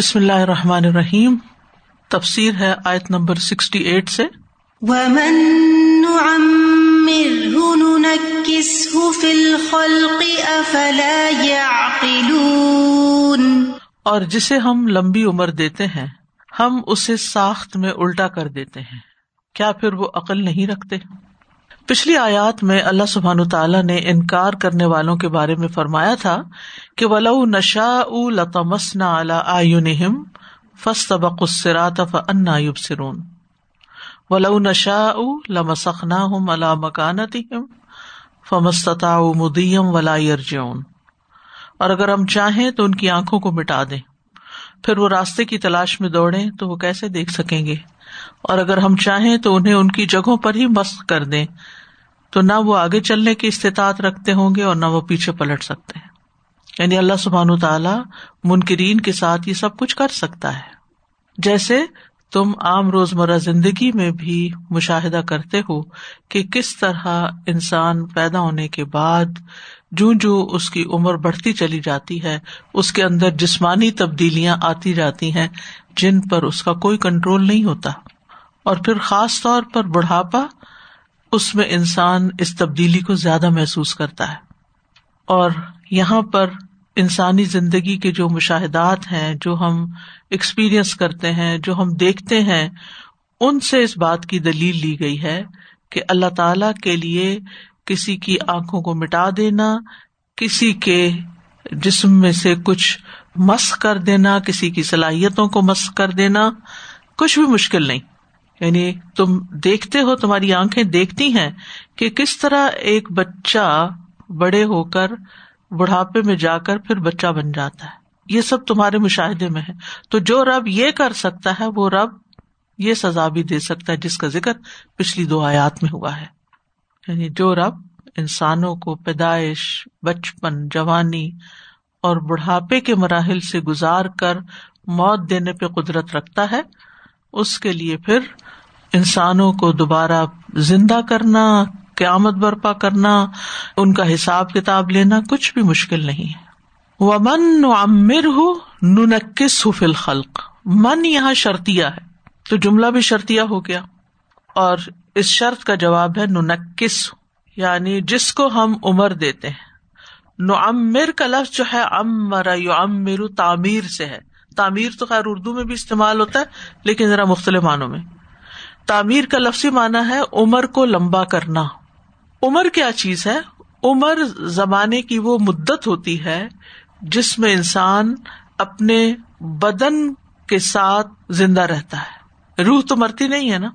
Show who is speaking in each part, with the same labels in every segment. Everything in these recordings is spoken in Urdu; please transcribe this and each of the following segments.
Speaker 1: بسم اللہ الرحمٰن الرحیم۔ تفسیر ہے آیت نمبر سکسٹی ایٹ سے۔ اور جسے ہم لمبی عمر دیتے ہیں ہم اسے ساخت میں الٹا کر دیتے ہیں۔ کیا پھر وہ عقل نہیں رکھتے؟ پچھلی آیات میں اللہ سبحان تعالیٰ نے انکار کرنے والوں کے بارے میں فرمایا تھا کہ ولو نشا لتمسنا آئنہم فس طبق السرات فنا سرون ولو نشا لمسخنا ہم اللہ مکانت فمستتا مدیم ولا یرجون اور اگر ہم چاہیں تو ان کی آنکھوں کو مٹا دیں، پھر وہ راستے کی تلاش میں دوڑے تو وہ کیسے دیکھ سکیں گے؟ اور اگر ہم چاہیں تو انہیں ان کی جگہوں پر ہی مست کر دیں تو نہ وہ آگے چلنے کی استطاعت رکھتے ہوں گے اور نہ وہ پیچھے پلٹ سکتے ہیں۔ یعنی اللہ سبحان تعالیٰ منکرین کے ساتھ یہ سب کچھ کر سکتا ہے۔ جیسے تم عام روز مرہ زندگی میں بھی مشاہدہ کرتے ہو کہ کس طرح انسان پیدا ہونے کے بعد جو جو اس کی عمر بڑھتی چلی جاتی ہے، اس کے اندر جسمانی تبدیلیاں آتی جاتی ہیں جن پر اس کا کوئی کنٹرول نہیں ہوتا۔ اور پھر خاص طور پر بڑھاپا اس میں انسان اس تبدیلی کو زیادہ محسوس کرتا ہے۔ اور یہاں پر انسانی زندگی کے جو مشاہدات ہیں، جو ہم ایکسپیرئنس کرتے ہیں، جو ہم دیکھتے ہیں، ان سے اس بات کی دلیل لی گئی ہے کہ اللہ تعالی کے لیے کسی کی آنکھوں کو مٹا دینا، کسی کے جسم میں سے کچھ مس کر دینا، کسی کی صلاحیتوں کو مس کر دینا، کچھ بھی مشکل نہیں۔ یعنی تم دیکھتے ہو، تمہاری آنکھیں دیکھتی ہیں کہ کس طرح ایک بچہ بڑے ہو کر بڑھاپے میں جا کر پھر بچہ بن جاتا ہے۔ یہ سب تمہارے مشاہدے میں ہے۔ تو جو رب یہ کر سکتا ہے، وہ رب یہ سزا بھی دے سکتا ہے، جس کا ذکر پچھلی دو آیات میں ہوا ہے۔ یعنی جو رب انسانوں کو پیدائش، بچپن، جوانی اور بڑھاپے کے مراحل سے گزار کر موت دینے پہ قدرت رکھتا ہے، اس کے لیے پھر انسانوں کو دوبارہ زندہ کرنا، قیامت برپا کرنا، ان کا حساب کتاب لینا کچھ بھی مشکل نہیں ہے۔ وہ من عمر ننکس فل خلق من یہاں شرطیا ہے۔ تو جملہ بھی شرطیا ہو گیا۔ اور اس شرط کا جواب ہے ننکس یعنی جس کو ہم عمر دیتے ہیں۔ نعمر کا لفظ جو ہے امر یو امر تعمیر سے ہے۔ تعمیر تو خیر اردو میں بھی استعمال ہوتا ہے، لیکن ذرا مختلف معنوں میں۔ تعمیر کا لفظی مانا ہے عمر کو لمبا کرنا۔ عمر کیا چیز ہے؟ عمر زمانے کی وہ مدت ہوتی ہے جس میں انسان اپنے بدن کے ساتھ زندہ رہتا ہے۔ روح تو مرتی نہیں ہے نا،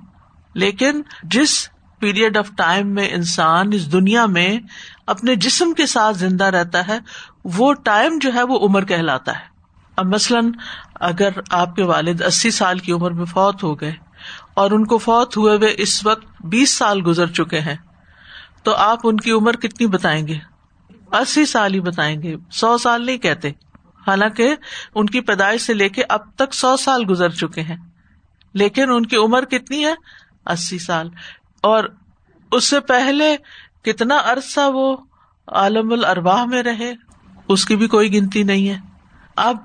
Speaker 1: لیکن جس پیریڈ آف ٹائم میں انسان اس دنیا میں اپنے جسم کے ساتھ زندہ رہتا ہے، وہ ٹائم جو ہے وہ عمر کہلاتا ہے۔ اب مثلاً اگر آپ کے والد اسی سال کی عمر میں فوت ہو گئے اور ان کو فوت ہوئے ہوئے اس وقت بیس سال گزر چکے ہیں۔ تو آپ ان کی عمر کتنی بتائیں گے؟ اسی سال ہی بتائیں گے۔ سو سال نہیں کہتے۔ حالانکہ ان کی پیدائش سے لے کے اب تک سو سال گزر چکے ہیں۔ لیکن ان کی عمر کتنی ہے؟ اسی سال۔ اور اس سے پہلے کتنا عرصہ وہ عالم الرواہ میں رہے؟ اس کی بھی کوئی گنتی نہیں ہے۔ اب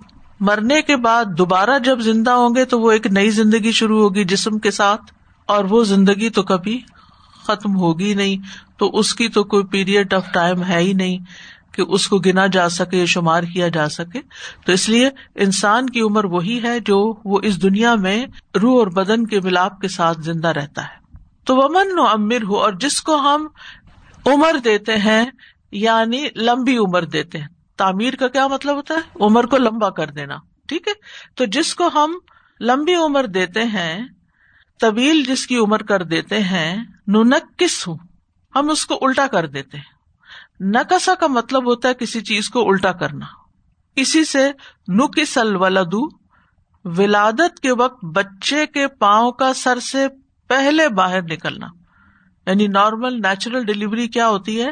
Speaker 1: مرنے کے بعد دوبارہ جب زندہ ہوں گے تو وہ ایک نئی زندگی شروع ہوگی جسم کے ساتھ، اور وہ زندگی تو کبھی ختم ہوگی نہیں۔ تو اس کی تو کوئی پیریڈ آف ٹائم ہے ہی نہیں کہ اس کو گنا جا سکے یا شمار کیا جا سکے۔ تو اس لیے انسان کی عمر وہی ہے جو وہ اس دنیا میں روح اور بدن کے ملاپ کے ساتھ زندہ رہتا ہے۔ تو ومن و امر ہو اور جس کو ہم عمر دیتے ہیں یعنی لمبی عمر دیتے ہیں۔ تعمیر کا کیا مطلب ہوتا ہے؟ عمر کو لمبا کر دینا، ٹھیک ہے؟ تو جس کو ہم لمبی عمر دیتے ہیں، طویل جس کی عمر کر دیتے ہیں نونک کس ہوں۔ ہم اس کو الٹا کر دیتے ہیں۔ نکسا کا مطلب ہوتا ہے کسی چیز کو الٹا کرنا۔ اسی سے نکس الولدو ولادت کے وقت بچے کے پاؤں کا سر سے پہلے باہر نکلنا۔ یعنی نارمل، نیچرل ڈلیوری کیا ہوتی ہے؟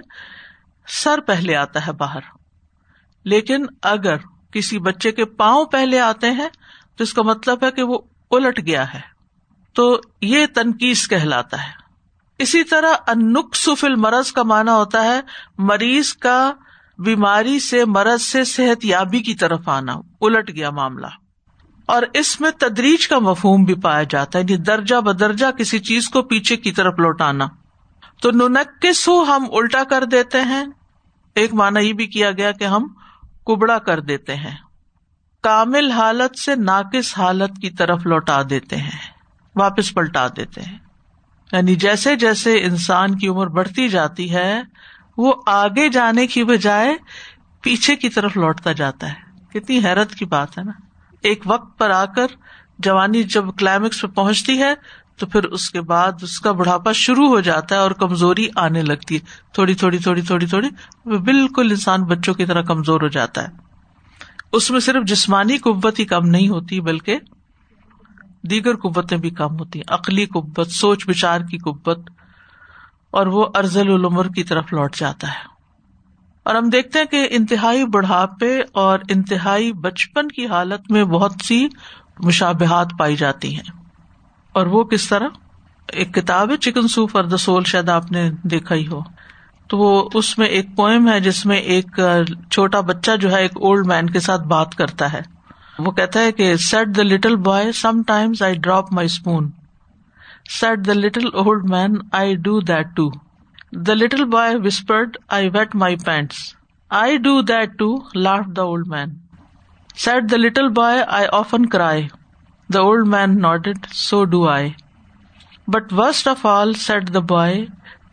Speaker 1: سر پہلے آتا ہے باہر۔ لیکن اگر کسی بچے کے پاؤں پہلے آتے ہیں تو اس کا مطلب ہے کہ وہ الٹ گیا ہے۔ تو یہ تنقید کہلاتا ہے۔ اسی طرح انکسفل مرض کا مانا ہوتا ہے مریض کا بیماری سے مرض سے صحت یابی کی طرف آنا۔ الٹ گیا معاملہ۔ اور اس میں تدریج کا مفہوم بھی پایا جاتا ہے یعنی درجہ بدرجہ کسی چیز کو پیچھے کی طرف لوٹانا۔ تو ننکس ہو ہم الٹا کر دیتے ہیں۔ ایک مانا یہ بھی کیا گیا کہ ہم کبڑا کر دیتے ہیں۔ کامل حالت سے ناقص حالت کی طرف لوٹا دیتے ہیں۔ واپس پلٹا دیتے ہیں۔ یعنی جیسے جیسے انسان کی عمر بڑھتی جاتی ہے، وہ آگے جانے کی بجائے پیچھے کی طرف لوٹتا جاتا ہے۔ کتنی حیرت کی بات ہے نا۔ ایک وقت پر آ کر، جوانی جب کلائمیکس پہ پہنچتی ہے تو پھر اس کے بعد اس کا بڑھاپا شروع ہو جاتا ہے اور کمزوری آنے لگتی ہے۔ تھوڑی تھوڑی تھوڑی تھوڑی تھوڑی بالکل انسان بچوں کی طرح کمزور ہو جاتا ہے۔ اس میں صرف جسمانی قوت ہی کم نہیں ہوتی، بلکہ دیگر قوتیں بھی کم ہوتی ہیں۔ عقلی قوت، سوچ بچار کی قوت، اور وہ ارزل العمر کی طرف لوٹ جاتا ہے۔ اور ہم دیکھتے ہیں کہ انتہائی بڑھاپے اور انتہائی بچپن کی حالت میں بہت سی مشابہات پائی جاتی ہیں۔ اور وہ کس طرح؟ ایک کتاب ہے چکن سوپ اور دا سول، شاید آپ نے دیکھا ہی ہو۔ تو وہ اس میں ایک پوئم ہے جس میں ایک چھوٹا بچہ جو ہے، ایک اولڈ مین کے ساتھ بات کرتا ہے۔ وہ کہتا ہے کہ said the little boy sometimes I drop my spoon said the little old man I do that too the little boy whispered I wet my pants I do that too laughed the old man said the little boy I often cry the old man nodded so do I but worst of all said the boy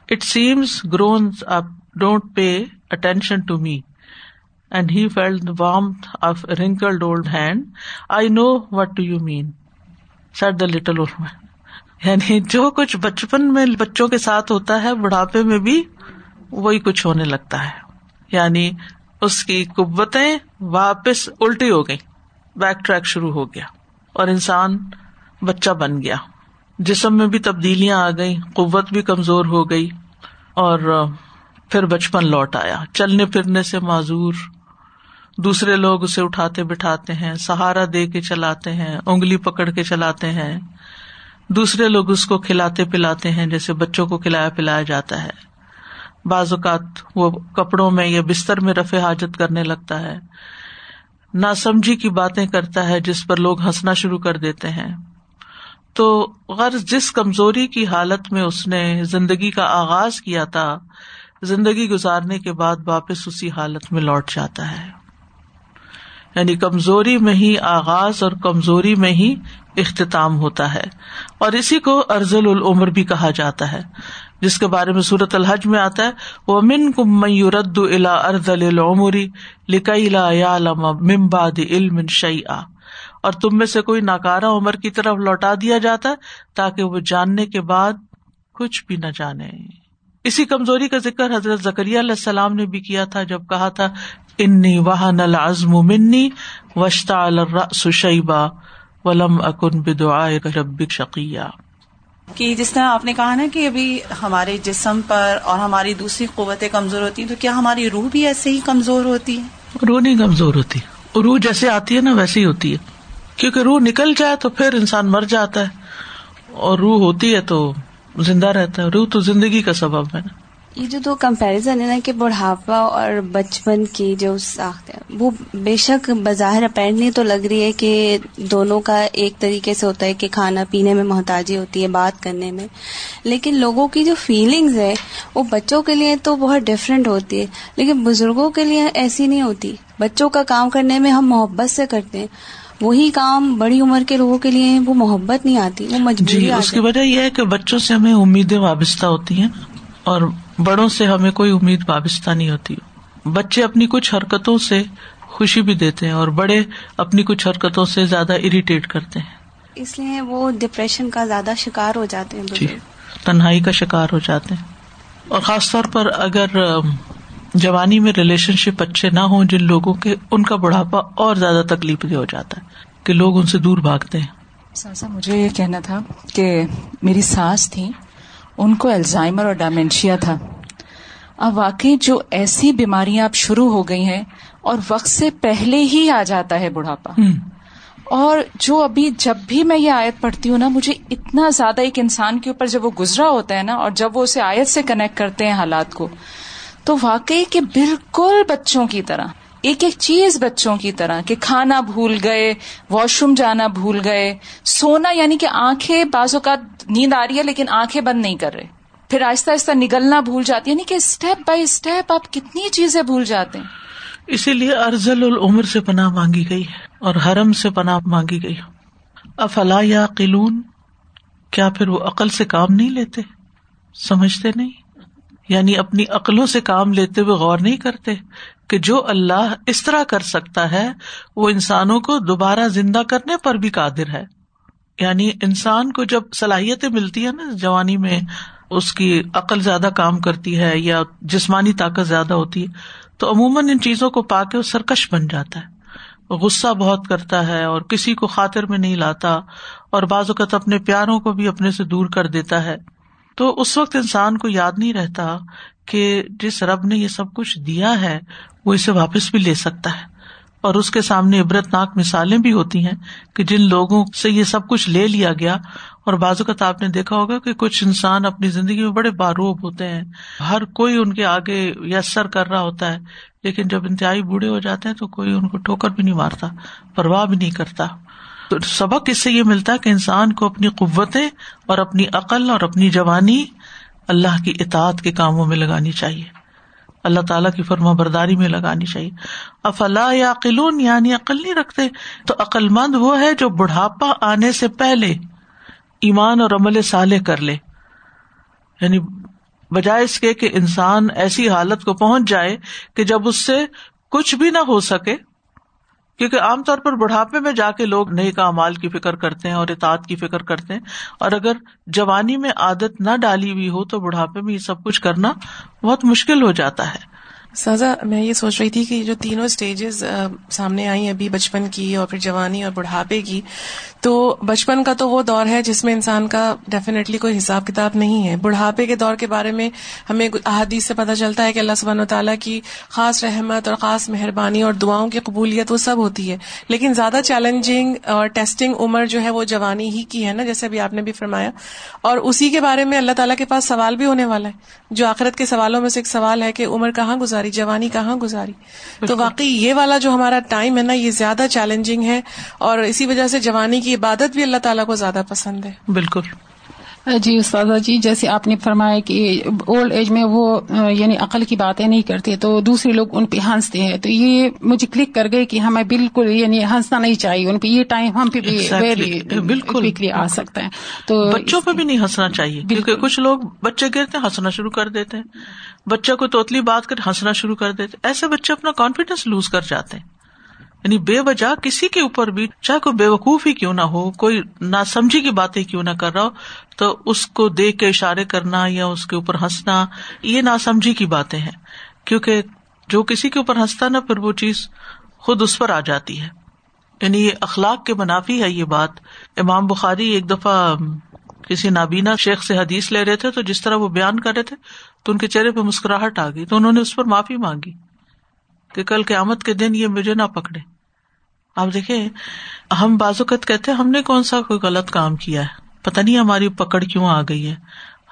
Speaker 1: it seems grown up don't pay attention to me and he feel warm of wrinkled old hand I know what do you mean said the little old man یعنی جو کچھ بچپن میں بچوں کے ساتھ ہوتا ہے بڑھاپے میں بھی وہی کچھ ہونے لگتا ہے یعنی اس کی قوتیں واپس الٹی ہو گئی بیک ٹریک شروع ہو گیا اور انسان بچہ بن گیا۔ جسم میں بھی تبدیلیاں آ گئی قوت بھی کمزور ہو گئی اور پھر بچپن لوٹ آیا۔ چلنے پھرنے سے معذور، دوسرے لوگ اسے اٹھاتے بٹھاتے ہیں، سہارا دے کے چلاتے ہیں، انگلی پکڑ کے چلاتے ہیں۔ دوسرے لوگ اس کو کھلاتے پلاتے ہیں، جیسے بچوں کو کھلایا پلایا جاتا ہے۔ بعض اوقات وہ کپڑوں میں یا بستر میں رفے حاجت کرنے لگتا ہے۔ نہ سمجھی کی باتیں کرتا ہے جس پر لوگ ہنسنا شروع کر دیتے ہیں۔ تو غرض جس کمزوری کی حالت میں اس نے زندگی کا آغاز کیا تھا، زندگی گزارنے کے بعد واپس اسی حالت میں لوٹ جاتا ہے۔ یعنی کمزوری میں ہی آغاز اور کمزوری میں ہی اختتام ہوتا ہے۔ اور اسی کو ارزل العمر بھی کہا جاتا ہے۔ جس کے بارے میں صورت الحج میں آتا ہے وہ من کم میورد الا ارزل العمری لکیلا یا ممباد علم شعی آ اور تم میں سے کوئی ناکارا عمر کی طرف لوٹا دیا جاتا ہے تاکہ وہ جاننے کے بعد کچھ بھی نہ جانے۔ اسی کمزوری کا ذکر حضرت زکریہ علیہ السلام نے بھی کیا تھا جب کہا تھا انی واہ نل ازم منی وشتا الرس شیبا ولم اکن بدعا رب شقیہ
Speaker 2: کہ جس طرح آپ نے کہا نا کہ ابھی ہمارے جسم پر اور ہماری دوسری قوتیں کمزور ہوتی ہیں، تو کیا ہماری روح بھی ایسے ہی کمزور ہوتی ہے
Speaker 1: روح نہیں کمزور ہوتی۔ روح جیسے آتی ہے نا ویسے ہی ہوتی ہے۔ کیونکہ روح نکل جائے تو پھر انسان مر جاتا ہے۔ اور روح ہوتی ہے تو زندہ رہتا ہے۔ روح تو زندگی کا سبب ہے نا۔
Speaker 3: یہ جو دو کمپیرزن ہے نا کہ بڑھاپا اور بچپن کی جو ساخت ہے وہ بے شک بظاہر اپیرنٹلی تو لگ رہی ہے کہ دونوں کا ایک طریقے سے ہوتا ہے کہ کھانا پینے میں محتاجی ہوتی ہے بات کرنے میں۔ لیکن لوگوں کی جو فیلنگز ہے وہ بچوں کے لیے تو بہت ڈفرینٹ ہوتی ہے۔ لیکن بزرگوں کے لیے ایسی نہیں ہوتی۔ بچوں کا کام کرنے میں ہم محبت سے کرتے ہیں۔ وہی کام بڑی عمر کے لوگوں کے لیے وہ محبت نہیں آتی وہ مجبوری
Speaker 1: جی اس کی وجہ یہ ہے کہ بچوں سے ہمیں امیدیں وابستہ ہوتی ہیں اور بڑوں سے ہمیں کوئی امید وابستہ نہیں ہوتی۔ بچے اپنی کچھ حرکتوں سے خوشی بھی دیتے ہیں اور بڑے اپنی کچھ حرکتوں سے زیادہ اریٹیٹ کرتے ہیں۔
Speaker 3: اس لیے وہ ڈپریشن کا زیادہ شکار ہو جاتے ہیں
Speaker 1: جی تنہائی کا شکار ہو جاتے ہیں۔ اور خاص طور پر اگر جوانی میں ریلیشن شپ اچھے نہ ہوں جن لوگوں کے ان کا بڑھاپا اور زیادہ تکلیف دہ ہو جاتا ہے کہ لوگ ان سے دور بھاگتے ہیں۔
Speaker 4: ساسا مجھے یہ کہنا تھا کہ میری ساس تھی ان کو الزائمر اور ڈائمینشیا تھا۔ اب واقعی جو ایسی بیماریاں اب شروع ہو گئی ہیں اور وقت سے پہلے ہی آ جاتا ہے بڑھاپا۔ اور جو ابھی جب بھی میں یہ آیت پڑھتی ہوں نا مجھے اتنا زیادہ ایک انسان کے اوپر جب وہ گزرا ہوتا ہے نا اور جب وہ اسے آیت سے کنیکٹ کرتے ہیں حالات کو تو واقعی کہ بالکل بچوں کی طرح۔ ایک ایک چیز بچوں کی طرح کہ کھانا بھول گئے، واش روم جانا بھول گئے، سونا یعنی کہ آنکھیں، بعض اوقات نیند آ رہی ہے لیکن آنکھیں بند نہیں کر رہے۔ پھر آہستہ آہستہ نگلنا بھول جاتی یعنی کہ اسٹیپ بائی اسٹیپ آپ کتنی چیزیں بھول جاتے ہیں۔
Speaker 1: اسی لیے ارزل العمر سے پناہ مانگی گئی ہے اور حرم سے پناہ مانگی گئی۔ افلا یا قلون کیا پھر وہ عقل سے کام نہیں لیتے؟ سمجھتے نہیں؟ یعنی اپنی عقلوں سے کام لیتے ہوئے غور نہیں کرتے کہ جو اللہ اس طرح کر سکتا ہے، وہ انسانوں کو دوبارہ زندہ کرنے پر بھی قادر ہے۔ یعنی انسان کو جب صلاحیتیں ملتی ہے نا، جوانی میں اس کی عقل زیادہ کام کرتی ہے یا جسمانی طاقت زیادہ ہوتی ہے، تو عموماً ان چیزوں کو پا کے وہ سرکش بن جاتا ہے۔ غصہ بہت کرتا ہے اور کسی کو خاطر میں نہیں لاتا اور بعض اوقات اپنے پیاروں کو بھی اپنے سے دور کر دیتا ہے۔ تو اس وقت انسان کو یاد نہیں رہتا کہ جس رب نے یہ سب کچھ دیا ہے، وہ اسے واپس بھی لے سکتا ہے۔ اور اس کے سامنے عبرت ناک مثالیں بھی ہوتی ہیں کہ جن لوگوں سے یہ سب کچھ لے لیا گیا۔ اور بازو کا آپ نے دیکھا ہوگا کہ کچھ انسان اپنی زندگی میں بڑے باروب ہوتے ہیں۔ ہر کوئی ان کے آگے یسر کر رہا ہوتا ہے، لیکن جب انتہائی بوڑھے ہو جاتے ہیں تو کوئی ان کو ٹھوکر بھی نہیں مارتا، پرواہ بھی نہیں کرتا۔ تو سبق اس سے یہ ملتا ہے کہ انسان کو اپنی قوتیں اور اپنی عقل اور اپنی جوانی اللہ کی اطاعت کے کاموں میں لگانی چاہیے۔ اللہ تعالیٰ کی فرما برداری میں لگانی چاہیے۔ افلا یا عقلون یعنی عقل نہیں رکھتے۔ تو عقل مند وہ ہے جو بڑھاپا آنے سے پہلے ایمان اور عمل صالح کر لے۔ یعنی بجائے اس کے کہ انسان ایسی حالت کو پہنچ جائے کہ جب اس سے کچھ بھی نہ ہو سکے کیونکہ عام طور پر بڑھاپے میں جا کے لوگ نئے کامال کی فکر کرتے ہیں اور اطاعت کی فکر کرتے ہیں اور اگر جوانی میں عادت نہ ڈالی ہوئی ہو تو بڑھاپے میں یہ سب کچھ کرنا بہت مشکل ہو جاتا ہے۔
Speaker 5: سازا، میں یہ سوچ رہی تھی کہ جو تینوں اسٹیجز سامنے آئی ابھی بچپن کی اور پھر جوانی اور بڑھاپے کی، تو بچپن کا تو وہ دور ہے جس میں انسان کا ڈیفینیٹلی کوئی حساب کتاب نہیں ہے۔ بڑھاپے کے دور کے بارے میں ہمیں احادیث سے پتہ چلتا ہے کہ اللہ سبحانہ و تعالیٰ کی خاص رحمت اور خاص مہربانی اور دعاؤں کی قبولیت وہ سب ہوتی ہے۔ لیکن زیادہ چیلنجنگ اور ٹیسٹنگ عمر جو ہے وہ جوانی ہی کی ہے نا، جیسے ابھی آپ نے بھی فرمایا۔ اور اسی کے بارے میں اللہ تعالیٰ کے پاس سوال بھی ہونے والا ہے۔ جو آخرت کے سوالوں میں سے ایک سوال ہے کہ عمر کہاں گزاری جوانی کہاں گزاری؟ تو واقعی یہ والا جو ہمارا ٹائم ہے نا یہ زیادہ چیلنجنگ ہے اور اسی وجہ سے جوانی کی عبادت بھی اللہ تعالیٰ کو زیادہ پسند ہے۔
Speaker 1: بالکل۔
Speaker 6: جی استاذہ جی جیسے آپ نے فرمایا کہ اولڈ ایج میں وہ یعنی عقل کی باتیں نہیں کرتے تو دوسرے لوگ ان پہ ہنستے ہیں۔ تو یہ مجھے کلک کر گئے کہ ہمیں بالکل یعنی ہنسنا نہیں چاہیے ان پہ یہ ٹائم ہم پہ بھی بالکل. آ سکتا ہے۔
Speaker 1: تو بچوں پہ بھی نہیں ہنسنا چاہیے کیونکہ کچھ لوگ بچے گرتے ہنسنا شروع کر دیتے ہیں۔ بچہ کو توتلی بات کر ہنسنا شروع کر دیتے ایسے بچے اپنا کانفیڈینس لوز کر جاتے ہیں۔ یعنی بے وجہ کسی کے اوپر بھی، چاہے کوئی بے وقوف ہی کیوں نہ ہو، کوئی نہ سمجھی کی باتیں کیوں نہ کر رہا ہو، تو اس کو دیکھ کے اشارے کرنا یا اس کے اوپر ہنسنا، یہ نہ سمجھی کی باتیں ہیں۔ کیونکہ جو کسی کے اوپر ہنستا نا، پھر وہ چیز خود اس پر آ جاتی ہے۔ یعنی یہ اخلاق کے منافی ہے یہ بات۔ امام بخاری ایک دفعہ کسی نابینا شیخ سے حدیث لے رہے تھے، تو جس طرح وہ بیان کر رہے تھے، تو ان کے چہرے پہ مسکراہٹ آ گئی، تو انہوں نے اس پر معافی مانگی۔ کہ کل قیامت کے دن یہ مجھے نہ پکڑے۔ آپ دیکھیں، ہم بازوقت کہتے ہم نے کون سا کوئی غلط کام کیا ہے؟ پتا نہیں ہماری پکڑ کیوں آ گئی ہے،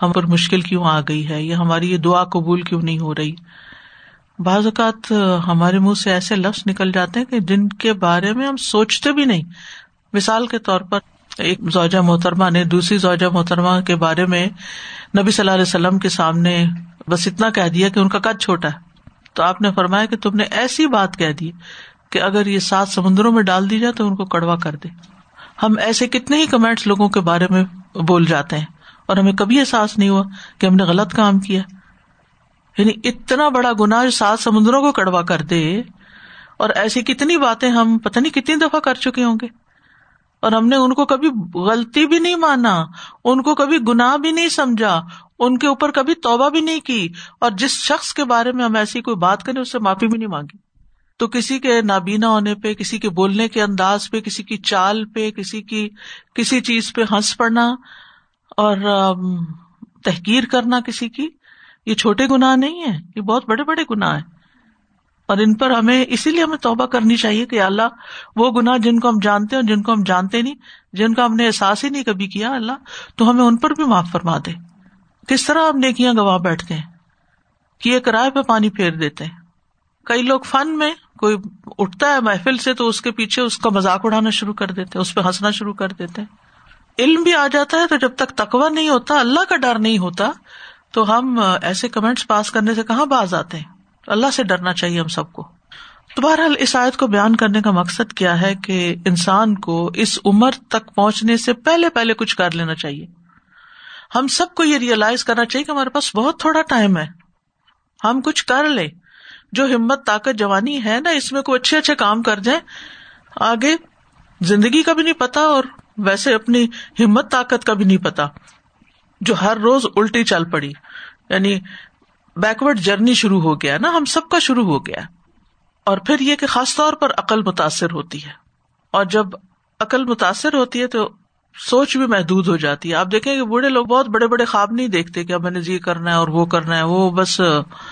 Speaker 1: ہم پر مشکل کیوں آ گئی ہے، یا ہماری یہ دعا قبول کیوں نہیں ہو رہی۔ بعض اوقات ہمارے منہ سے ایسے لفظ نکل جاتے ہیں کہ جن کے بارے میں ہم سوچتے بھی نہیں۔ مثال کے طور پر ایک زوجہ محترمہ نے دوسری زوجہ محترمہ کے بارے میں نبی صلی اللہ علیہ وسلم کے سامنے بس اتنا کہہ دیا کہ ان کا قد چھوٹا ہے۔ تو آپ نے فرمایا کہ تم نے ایسی بات کہہ دی کہ اگر یہ سات سمندروں میں ڈال دی جائے تو ان کو کڑوا کر دے۔ ہم ایسے کتنے ہی کمنٹس لوگوں کے بارے میں بول جاتے ہیں اور ہمیں کبھی احساس نہیں ہوا کہ ہم نے غلط کام کیا۔ یعنی اتنا بڑا گنا سات سمندروں کو کڑوا کر دے اور ایسی کتنی باتیں ہم پتہ نہیں کتنی دفعہ کر چکے ہوں گے۔ اور ہم نے ان کو کبھی غلطی بھی نہیں مانا، ان کو کبھی گناہ بھی نہیں سمجھا ان کے اوپر کبھی توبہ بھی نہیں کی اور جس شخص کے بارے میں ہم ایسی کوئی بات کریں اس سے معافی بھی نہیں مانگی۔ تو کسی کے نابینا ہونے پہ، کسی کے بولنے کے انداز پہ، کسی کی چال پہ، کسی کی، کسی چیز پہ ہنس پڑنا اور تحقیر کرنا کسی کی، یہ چھوٹے گناہ نہیں ہے یہ بہت بڑے بڑے گناہ ہیں۔ اور ان پر ہمیں، اسی لیے ہمیں توبہ کرنی چاہیے کہ اللہ، وہ گناہ جن کو ہم جانتے ہیں جن کو ہم جانتے نہیں، جن کا ہم نے احساس ہی نہیں کبھی کیا اللہ، تو ہمیں ان پر بھی معاف فرما دے۔ کس طرح ہم نیکیاں گواہ بیٹھتے ہیں؟ کہ یہ کرائے پہ پانی پھیر دیتے ہیں۔ کئی لوگ فن میں کوئی اٹھتا ہے محفل سے تو اس کے پیچھے اس کا مذاق اڑانا شروع کر دیتے اس پہ ہنسنا شروع کر دیتے علم بھی آ جاتا ہے تو جب تک تقوا نہیں ہوتا، اللہ کا ڈر نہیں ہوتا، تو ہم ایسے کمنٹس پاس کرنے سے کہاں باز آتے ہیں؟ اللہ سے ڈرنا چاہیے ہم سب کو۔ تو بہرحال اس آیت کو بیان کرنے کا مقصد کیا ہے کہ انسان کو اس عمر تک پہنچنے سے پہلے پہلے کچھ کر لینا چاہیے۔ ہم سب کو یہ ریئلائز کرنا چاہیے کہ ہمارے پاس بہت تھوڑا ٹائم ہے۔ ہم کچھ کر لیں۔ جو ہمت، طاقت، جوانی ہے نا، اس میں کوئی اچھے اچھے کام کر جائیں، آگے زندگی کا بھی نہیں پتا اور ویسے اپنی ہمت، طاقت کا بھی نہیں پتا۔ جو ہر روز الٹی چل پڑی یعنی بیکورڈ جرنی شروع ہو گیا نا، ہم سب کا شروع ہو گیا۔ اور پھر یہ کہ خاص طور پر عقل متاثر ہوتی ہے۔ اور جب عقل متاثر ہوتی ہے تو سوچ بھی محدود ہو جاتی ہے۔ آپ دیکھیں کہ بوڑھے لوگ بہت بڑے بڑے خواب نہیں دیکھتے کہ اب میں نے یہ کرنا ہے اور وہ کرنا ہے۔ وہ بس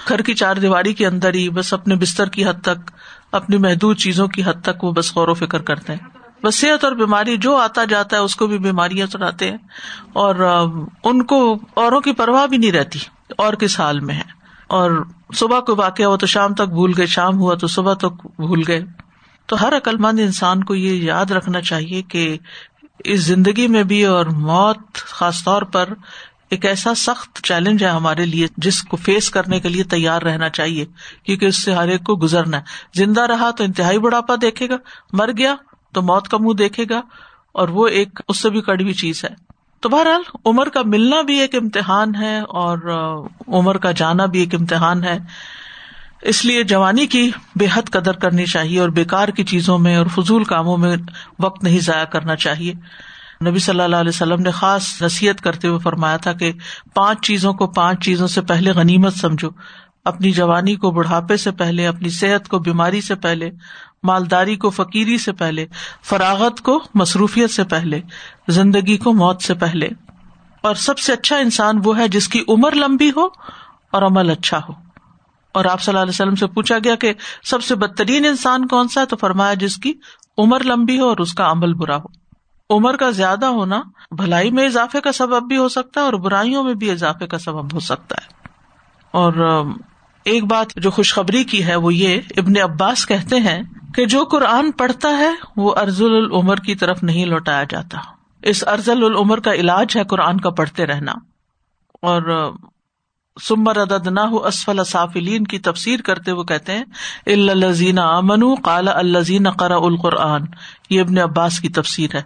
Speaker 1: گھر کی چار دیواری کے اندر ہی بس اپنے بستر کی حد تک، اپنی محدود چیزوں کی حد تک وہ بس غور و فکر کرتے ہیں۔ بس صحت اور بیماری جو آتا جاتا ہے، اس کو بھی بیماریاں چڑھاتے ہیں۔ اور ان کو اوروں کی پرواہ بھی نہیں رہتی، اور کس حال میں ہے اور صبح کو واقع ہوا تو شام تک بھول گئے، شام ہوا تو صبح تک بھول گئے۔ تو ہر عقل مند انسان کو یہ یاد رکھنا چاہیے کہ اس زندگی میں بھی اور موت خاص طور پر ایک ایسا سخت چیلنج ہے ہمارے لیے جس کو فیس کرنے کے لیے تیار رہنا چاہیے، کیونکہ اس سے ہر ایک کو گزرنا ہے۔ زندہ رہا تو انتہائی بڑھاپا دیکھے گا، مر گیا تو موت کا منہ دیکھے گا، اور وہ ایک اس سے بھی کڑوی چیز ہے۔ تو بہرحال، عمر کا ملنا بھی ایک امتحان ہے اور عمر کا جانا بھی ایک امتحان ہے۔ اس لیے جوانی کی بے حد قدر کرنی چاہیے اور بےکار کی چیزوں میں اور فضول کاموں میں وقت نہیں ضائع کرنا چاہیے۔ نبی صلی اللہ علیہ وسلم نے خاص نصیحت کرتے ہوئے فرمایا تھا کہ پانچ چیزوں کو پانچ چیزوں سے پہلے غنیمت سمجھو۔ اپنی جوانی کو بڑھاپے سے پہلے، اپنی صحت کو بیماری سے پہلے، مالداری کو فقیری سے پہلے، فراغت کو مصروفیت سے پہلے، زندگی کو موت سے پہلے۔ اور سب سے اچھا انسان وہ ہے جس کی عمر لمبی ہو اور عمل اچھا ہو۔ اور آپ صلی اللہ علیہ وسلم سے پوچھا گیا کہ سب سے بدترین انسان کون سا ہے؟ تو فرمایا جس کی عمر لمبی ہو اور اس کا عمل برا ہو۔ عمر کا زیادہ ہونا بھلائی میں اضافے کا سبب بھی ہو سکتا ہے اور برائیوں میں بھی اضافے کا سبب ہو سکتا ہے۔ اور ایک بات جو خوشخبری کی ہے وہ یہ، ابن عباس کہتے ہیں کہ جو قرآن پڑھتا ہے وہ ارزل العمر کی طرف نہیں لوٹایا جاتا۔ اس ارزل العمر کا علاج ہے قرآن کا پڑھتے رہنا۔ اور سمر ادد نہ اسفل صافلین کی تفسیر کرتے وہ کہتے ہیں الزین امن کالا الزین قرا القرآن. یہ ابن عباس کی تفسیر ہے۔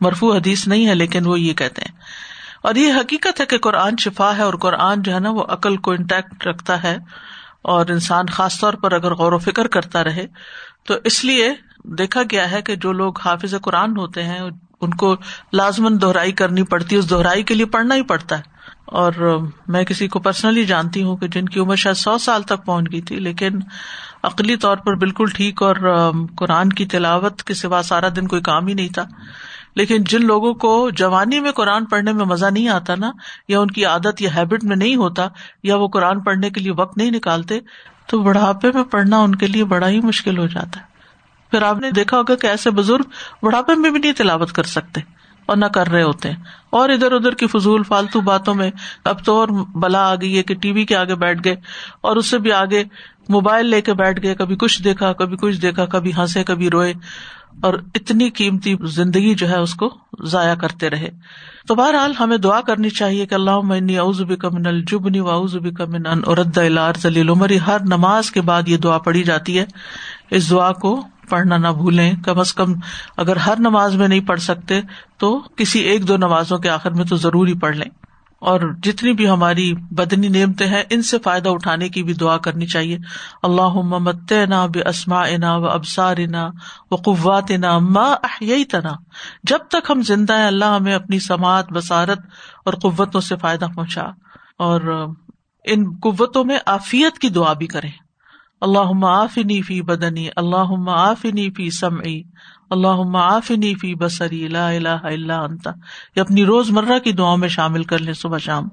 Speaker 1: مرفو حدیث نہیں ہے، لیکن وہ یہ کہتے ہیں۔ اور یہ حقیقت ہے کہ قرآن شفا ہے اور قرآن جو ہے نا وہ عقل کو انٹیکٹ رکھتا ہے۔ اور انسان خاص طور پر اگر غور و فکر کرتا رہے، تو اس لیے دیکھا گیا ہے کہ جو لوگ حافظ قرآن ہوتے ہیں، ان کو لازمن دہرائی کرنی پڑتی ہے، اس دہرائی کے لیے پڑھنا ہی پڑتا ہے۔ اور میں کسی کو پرسنلی جانتی ہوں کہ جن کی عمر شاید سو سال تک پہنچ گئی تھی، لیکن عقلی طور پر بالکل ٹھیک اور قرآن کی تلاوت کے سوا سارا دن کوئی کام ہی نہیں تھا۔ لیکن جن لوگوں کو جوانی میں قرآن پڑھنے میں مزہ نہیں آتا نا، یا ان کی عادت یا ہیبٹ میں نہیں ہوتا، یا وہ قرآن پڑھنے کے لیے وقت نہیں نکالتے، تو بڑھاپے میں پڑھنا ان کے لیے بڑا ہی مشکل ہو جاتا ہے۔ پھر آپ نے دیکھا ہوگا کہ ایسے بزرگ بڑھاپے میں بھی نہیں تلاوت کر سکتے۔ اور نہ کر رہے ہوتے ہیں۔ اور ادھر ادھر کی فضول فالتو باتوں میں اب تو اور بلا آ گئی ہے کہ ٹی وی کے آگے بیٹھ گئے اور اس سے بھی آگے موبائل لے کے بیٹھ گئے، کبھی کچھ دیکھا، کبھی کچھ دیکھا، کبھی ہنسے، کبھی روئے۔ اور اتنی قیمتی زندگی جو ہے اس کو ضائع کرتے رہے۔ تو بہرحال ہمیں دعا کرنی چاہیے کہ اللہ معنی اوزبی کمن الجبنی و اوزبی کمن ارد عمری ہر نماز کے بعد یہ دعا پڑھی جاتی ہے۔ اس دعا کو پڑھنا نہ بھولیں۔ کم از کم اگر ہر نماز میں نہیں پڑھ سکتے تو کسی ایک دو نمازوں کے آخر میں تو ضرور ہی پڑھ لیں۔ اور جتنی بھی ہماری بدنی نعمتیں ہیں، ان سے فائدہ اٹھانے کی بھی دعا کرنی چاہیے۔ اللہ مت نا بے اسما انا و ابسار انا و قوات نا ماں یہی تنا جب تک ہم زندہ ہیں، اللہ ہمیں اپنی سماعت بسارت اور قوتوں سے فائدہ پہنچا۔ اور ان قوتوں میں آفیت کی دعا بھی کریں۔ اللہ آفنی فی بدنی اللہ آفنی فی سمعی اللہ آفنی فی بسری لا الہ الا انت۔ یہ اپنی روز مرہ کی دعاؤں میں شامل کر لیں صبح شام۔